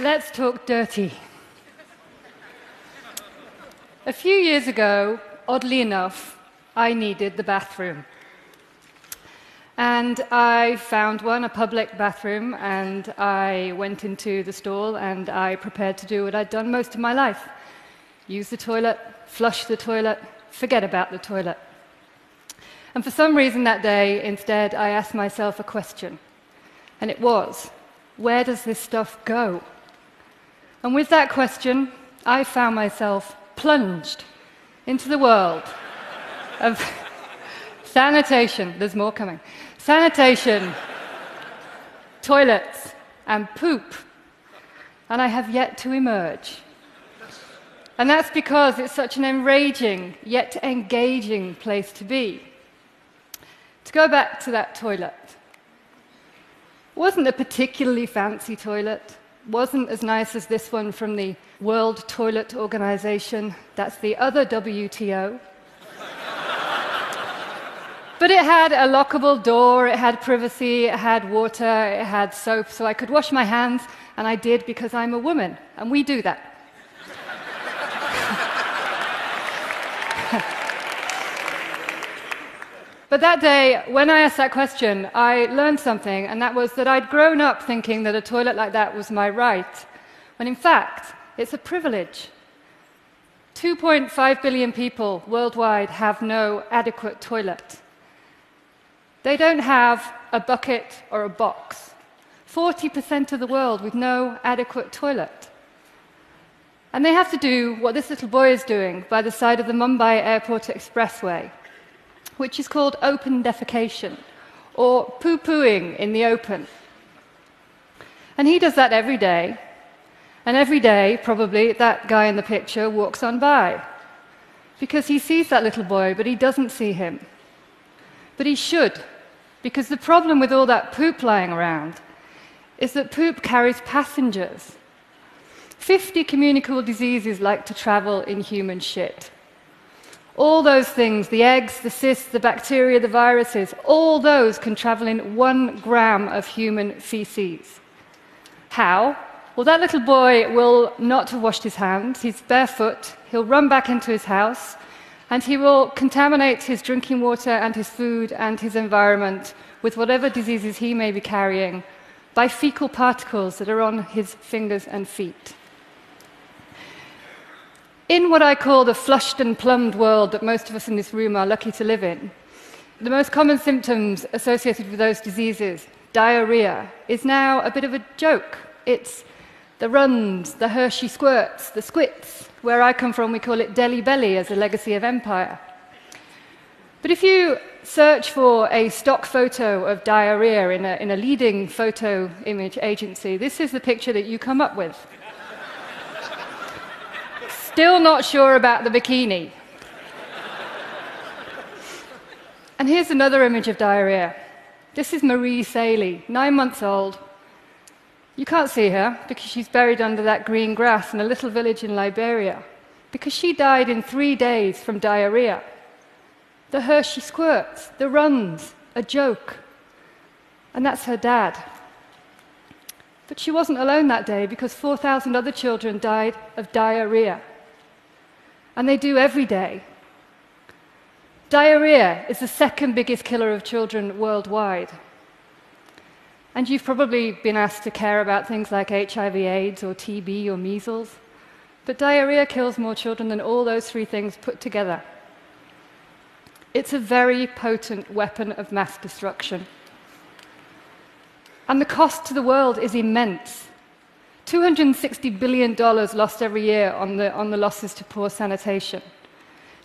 Let's talk dirty. A few years ago, oddly enough, I needed the bathroom. And I found one, a public bathroom, and I went into the stall and I prepared to do what I'd done most of my life use the toilet, flush the toilet, forget about the toilet. And for some reason that day, instead, I asked myself a question. And it was where does this stuff go? And with that question, I found myself plunged into the world of sanitation. There's more coming. Sanitation, toilets, and poop. And I have yet to emerge. And that's because it's such an enraging yet engaging place to be. To go back to that toilet, it wasn't a particularly fancy toilet, wasn't as nice as this one from the World Toilet Organization. That's the other WTO. but it had a lockable door, it had privacy, it had water, it had soap, so I could wash my hands, and I did because I'm a woman, and we do that. But that day, when I asked that question, I learned something, and that was that I'd grown up thinking that a toilet like that was my right, when in fact, it's a privilege. 2.5 billion people worldwide have no adequate toilet. They don't have a bucket or a box. 40% of the world with no adequate toilet. And they have to do what this little boy is doing by the side of the Mumbai Airport Expressway which is called open defecation, or poo pooing in the open. And he does that every day. And every day, probably, that guy in the picture walks on by. Because he sees that little boy, but he doesn't see him. But he should, because the problem with all that poop lying around is that poop carries passengers. 50 communicable diseases like to travel in human shit. All those things, the eggs, the cysts, the bacteria, the viruses, all those can travel in one gram of human feces. How? Well, that little boy will not have washed his hands. He's barefoot. He'll run back into his house and he will contaminate his drinking water and his food and his environment with whatever diseases he may be carrying by fecal particles that are on his fingers and feet. In what I call the flushed and plumbed world that most of us in this room are lucky to live in, the most common symptoms associated with those diseases, diarrhea, is now a bit of a joke. It's the runs, the Hershey squirts, the squits. Where I come from, we call it Delhi belly as a legacy of empire. But if you search for a stock photo of diarrhea in a, in a leading photo image agency, this is the picture that you come up with. Still not sure about the bikini. and here's another image of diarrhea. This is Marie Saley, nine months old. You can't see her because she's buried under that green grass in a little village in Liberia because she died in three days from diarrhea. The Hershey squirts, the runs, a joke. And that's her dad. But she wasn't alone that day because 4,000 other children died of diarrhea and they do every day. Diarrhea is the second biggest killer of children worldwide. And you've probably been asked to care about things like HIV, AIDS, or TB, or measles. But diarrhea kills more children than all those three things put together. It's a very potent weapon of mass destruction. And the cost to the world is immense. $260 billion lost every year on the, on the losses to poor sanitation.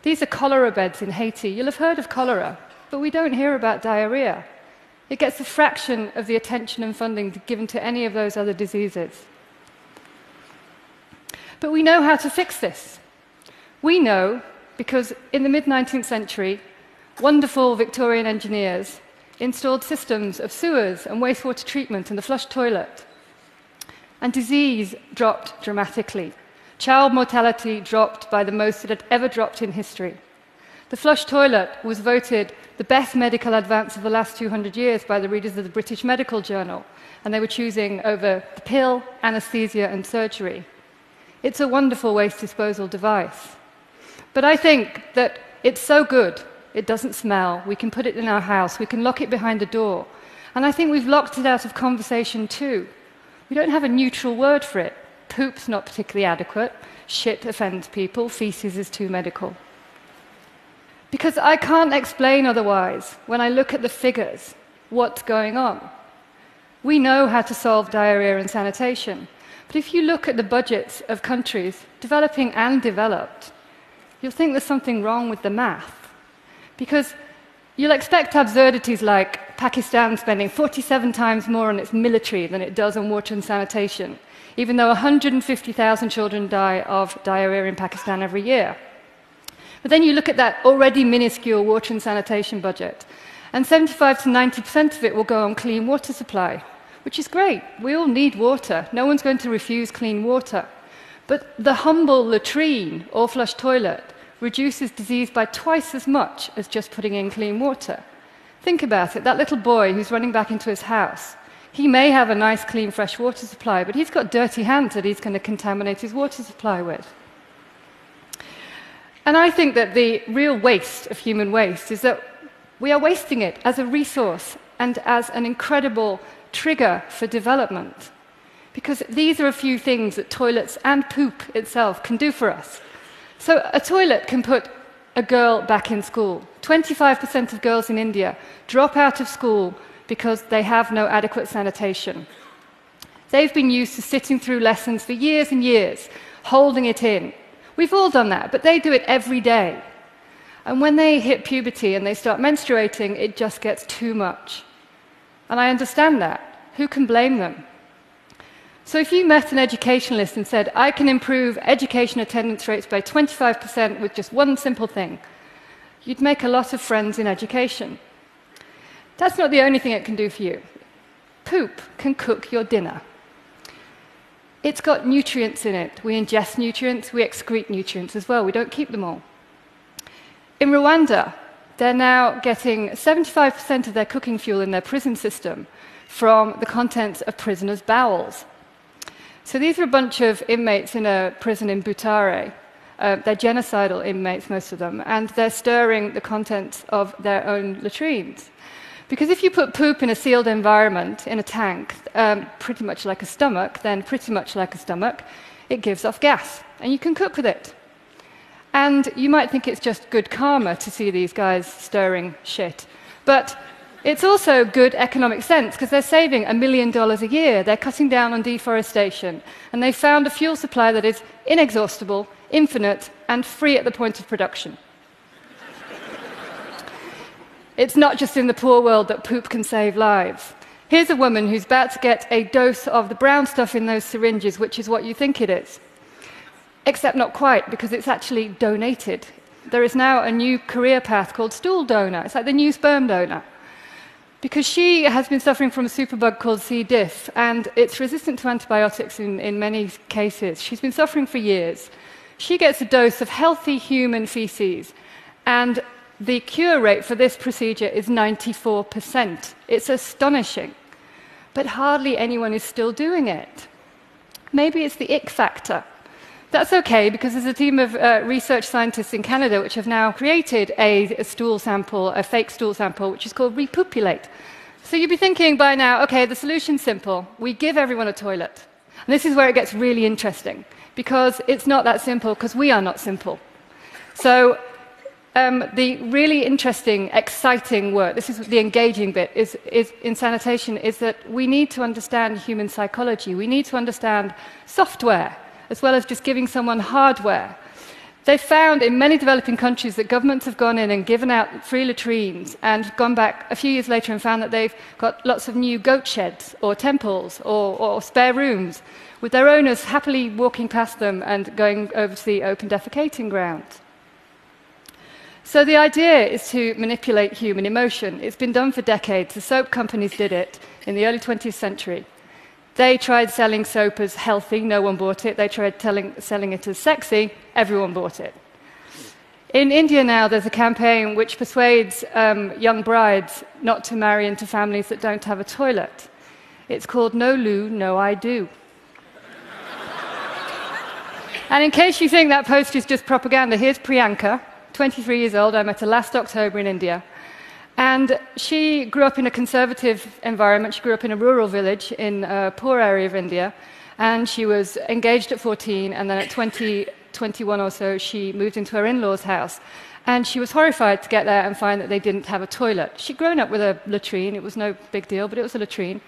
These are cholera beds in Haiti. You'll have heard of cholera, but we don't hear about diarrhea. It gets a fraction of the attention and funding given to any of those other diseases. But we know how to fix this. We know because in the mid 19th century, wonderful Victorian engineers installed systems of sewers and wastewater treatment and the flush toilet and disease dropped dramatically. Child mortality dropped by the most it had ever dropped in history. The flush toilet was voted the best medical advance of the last 200 years by the readers of the British Medical Journal, and they were choosing over the pill, anesthesia, and surgery. It's a wonderful waste disposal device. But I think that it's so good, it doesn't smell, we can put it in our house, we can lock it behind the door. And I think we've locked it out of conversation too. We don't have a neutral word for it. Poop's not particularly adequate, shit offends people, feces is too medical. Because I can't explain otherwise when I look at the figures what's going on. We know how to solve diarrhea and sanitation. But if you look at the budgets of countries, developing and developed, you'll think there's something wrong with the math. Because you'll expect absurdities like Pakistan spending 47 times more on its military than it does on water and sanitation, even though 150,000 children die of diarrhea in Pakistan every year. But then you look at that already minuscule water and sanitation budget, and 75 to 90% of it will go on clean water supply, which is great. We all need water. No one's going to refuse clean water. But the humble latrine or flush toilet reduces disease by twice as much as just putting in clean water. Think about it that little boy who's running back into his house. He may have a nice, clean, fresh water supply, but he's got dirty hands that he's going to contaminate his water supply with. And I think that the real waste of human waste is that we are wasting it as a resource and as an incredible trigger for development. Because these are a few things that toilets and poop itself can do for us. So, a toilet can put a girl back in school. 25% of girls in India drop out of school because they have no adequate sanitation. They've been used to sitting through lessons for years and years, holding it in, We've all done that, but they do it every day. And when they hit puberty and they start menstruating, it just gets too much. And I understand that. Who can blame them? So if you met an educationalist and said, I can improve education attendance rates by 25% with just one simple thing, you'd make a lot of friends in education. That's not the only thing it can do for you. Poop can cook your dinner. It's got nutrients in it. We ingest nutrients, we excrete nutrients as well. We don't keep them all. In Rwanda, they're now getting 75% of their cooking fuel in their prison system from the contents of prisoners' bowels. So these are a bunch of inmates in a prison in Butare. Uh, they're genocidal inmates, most of them, and they're stirring the contents of their own latrines. Because if you put poop in a sealed environment, in a tank, um, pretty much like a stomach, then pretty much like a stomach, it gives off gas, and you can cook with it. And you might think it's just good karma to see these guys stirring shit. But it's also good economic sense because they're saving a million dollars a year. They're cutting down on deforestation. And they've found a fuel supply that is inexhaustible, infinite, and free at the point of production. It's not just in the poor world that poop can save lives. Here's a woman who's about to get a dose of the brown stuff in those syringes, which is what you think it is. Except not quite, because it's actually donated. There is now a new career path called stool donor. It's like the new sperm donor. Because she has been suffering from a superbug called C. diff, and it's resistant to antibiotics in, in many cases. She's been suffering for years. She gets a dose of healthy human feces, and the cure rate for this procedure is 94%. It's astonishing. But hardly anyone is still doing it. Maybe it's the ick factor. That's okay because there's a team of uh, research scientists in Canada which have now created a, a, stool sample, a fake stool sample, which is called RePOOPulate. So you'd be thinking by now, okay, the solution's simple. We give everyone a toilet. And this is where it gets really interesting because it's not that simple because we are not simple. So um, the really interesting, exciting work, this is the engaging bit, is, is in sanitation, is that we need to understand human psychology. We need to understand software, as well as just giving someone hardware. They found in many developing countries that governments have gone in and given out free latrines and gone back a few years later and found that they've got lots of new goat sheds or temples or, or spare rooms with their owners happily walking past them and going over to the open defecating ground. So the idea is to manipulate human emotion. It's been done for decades. The soap companies did it in the early 20th century. They tried selling soap as healthy, no one bought it. They tried telling, selling it as sexy, everyone bought it. In India now, there's a campaign which persuades um, young brides not to marry into families that don't have a toilet. It's called No Loo, No I Do. and in case you think that post is just propaganda, here's Priyanka, 23 years old. I met her last October in India. And she grew up in a conservative environment. She grew up in a rural village in a poor area of India. And she was engaged at 14, and then at 20, 21 or so, she moved into her in law's house. And she was horrified to get there and find that they didn't have a toilet. She'd grown up with a latrine, it was no big deal, but it was a latrine.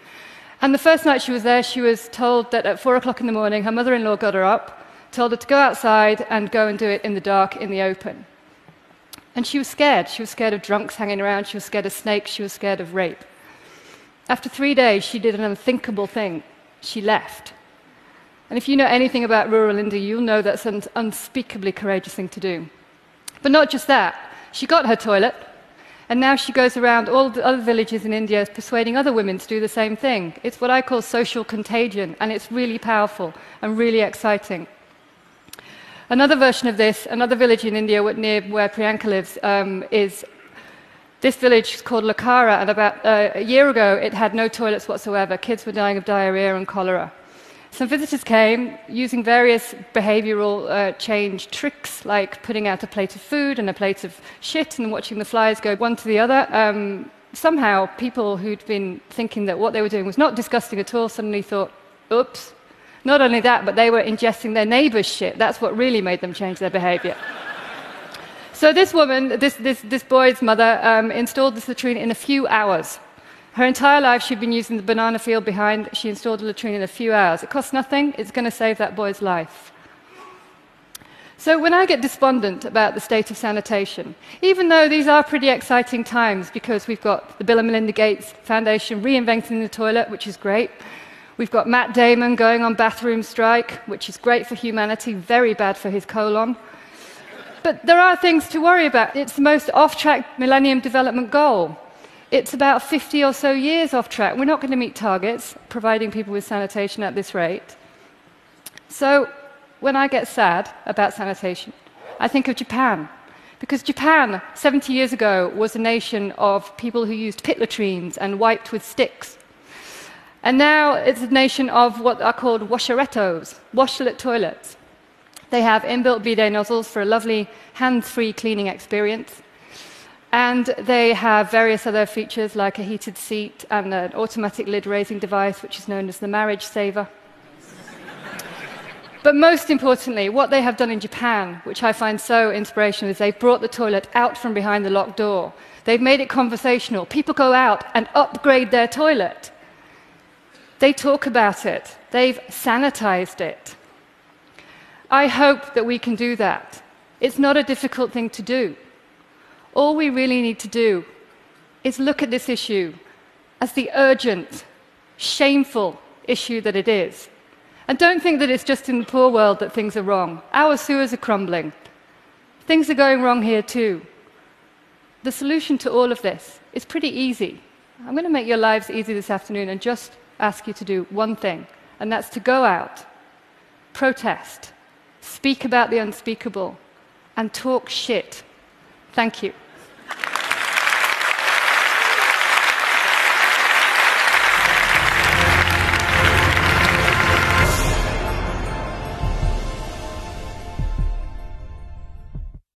And the first night she was there, she was told that at four o'clock in the morning, her mother in law got her up, told her to go outside and go and do it in the dark, in the open. And she was scared. She was scared of drunks hanging around, she was scared of snakes, she was scared of rape. After three days, she did an unthinkable thing. She left. And if you know anything about rural India, you'll know that's an unspeakably courageous thing to do. But not just that, she got her toilet, and now she goes around all the other villages in India persuading other women to do the same thing. It's what I call social contagion, and it's really powerful and really exciting. Another version of this, another village in India near where Priyanka lives, um, is this village is called Lakara, and about uh, a year ago it had no toilets whatsoever. Kids were dying of diarrhea and cholera. Some visitors came using various behavioral uh, change tricks, like putting out a plate of food and a plate of shit and watching the flies go one to the other. Um, somehow, people who'd been thinking that what they were doing was not disgusting at all suddenly thought, oops, not only that, but they were ingesting their neighbor's shit. That's what really made them change their behavior. so this woman, this, this, this boy's mother, um, installed this latrine in a few hours. Her entire life, she'd been using the banana field behind. She installed a latrine in a few hours. It costs nothing. It's going to save that boy's life. So when I get despondent about the state of sanitation, even though these are pretty exciting times because we've got the Bill and Melinda Gates Foundation reinventing the toilet, which is great, We've got Matt Damon going on bathroom strike, which is great for humanity, very bad for his colon. But there are things to worry about. It's the most off track Millennium Development Goal. It's about 50 or so years off track. We're not going to meet targets, providing people with sanitation at this rate. So, when I get sad about sanitation, I think of Japan. Because Japan, 70 years ago, was a nation of people who used pit latrines and wiped with sticks. And now it's a nation of what are called washerettos, washlet toilets. They have inbuilt bidet nozzles for a lovely hands free cleaning experience. And they have various other features like a heated seat and an automatic lid raising device, which is known as the marriage saver. but most importantly, what they have done in Japan, which I find so inspirational, is they've brought the toilet out from behind the locked door. They've made it conversational. People go out and upgrade their toilet. They talk about it, they've sanitized it. I hope that we can do that. It's not a difficult thing to do. All we really need to do is look at this issue as the urgent, shameful issue that it is. And don't think that it's just in the poor world that things are wrong. Our sewers are crumbling. Things are going wrong here too. The solution to all of this is pretty easy. I'm going to make your lives easy this afternoon and just ask you to do one thing, and that's to go out, protest, speak about the unspeakable, and talk shit. Thank you.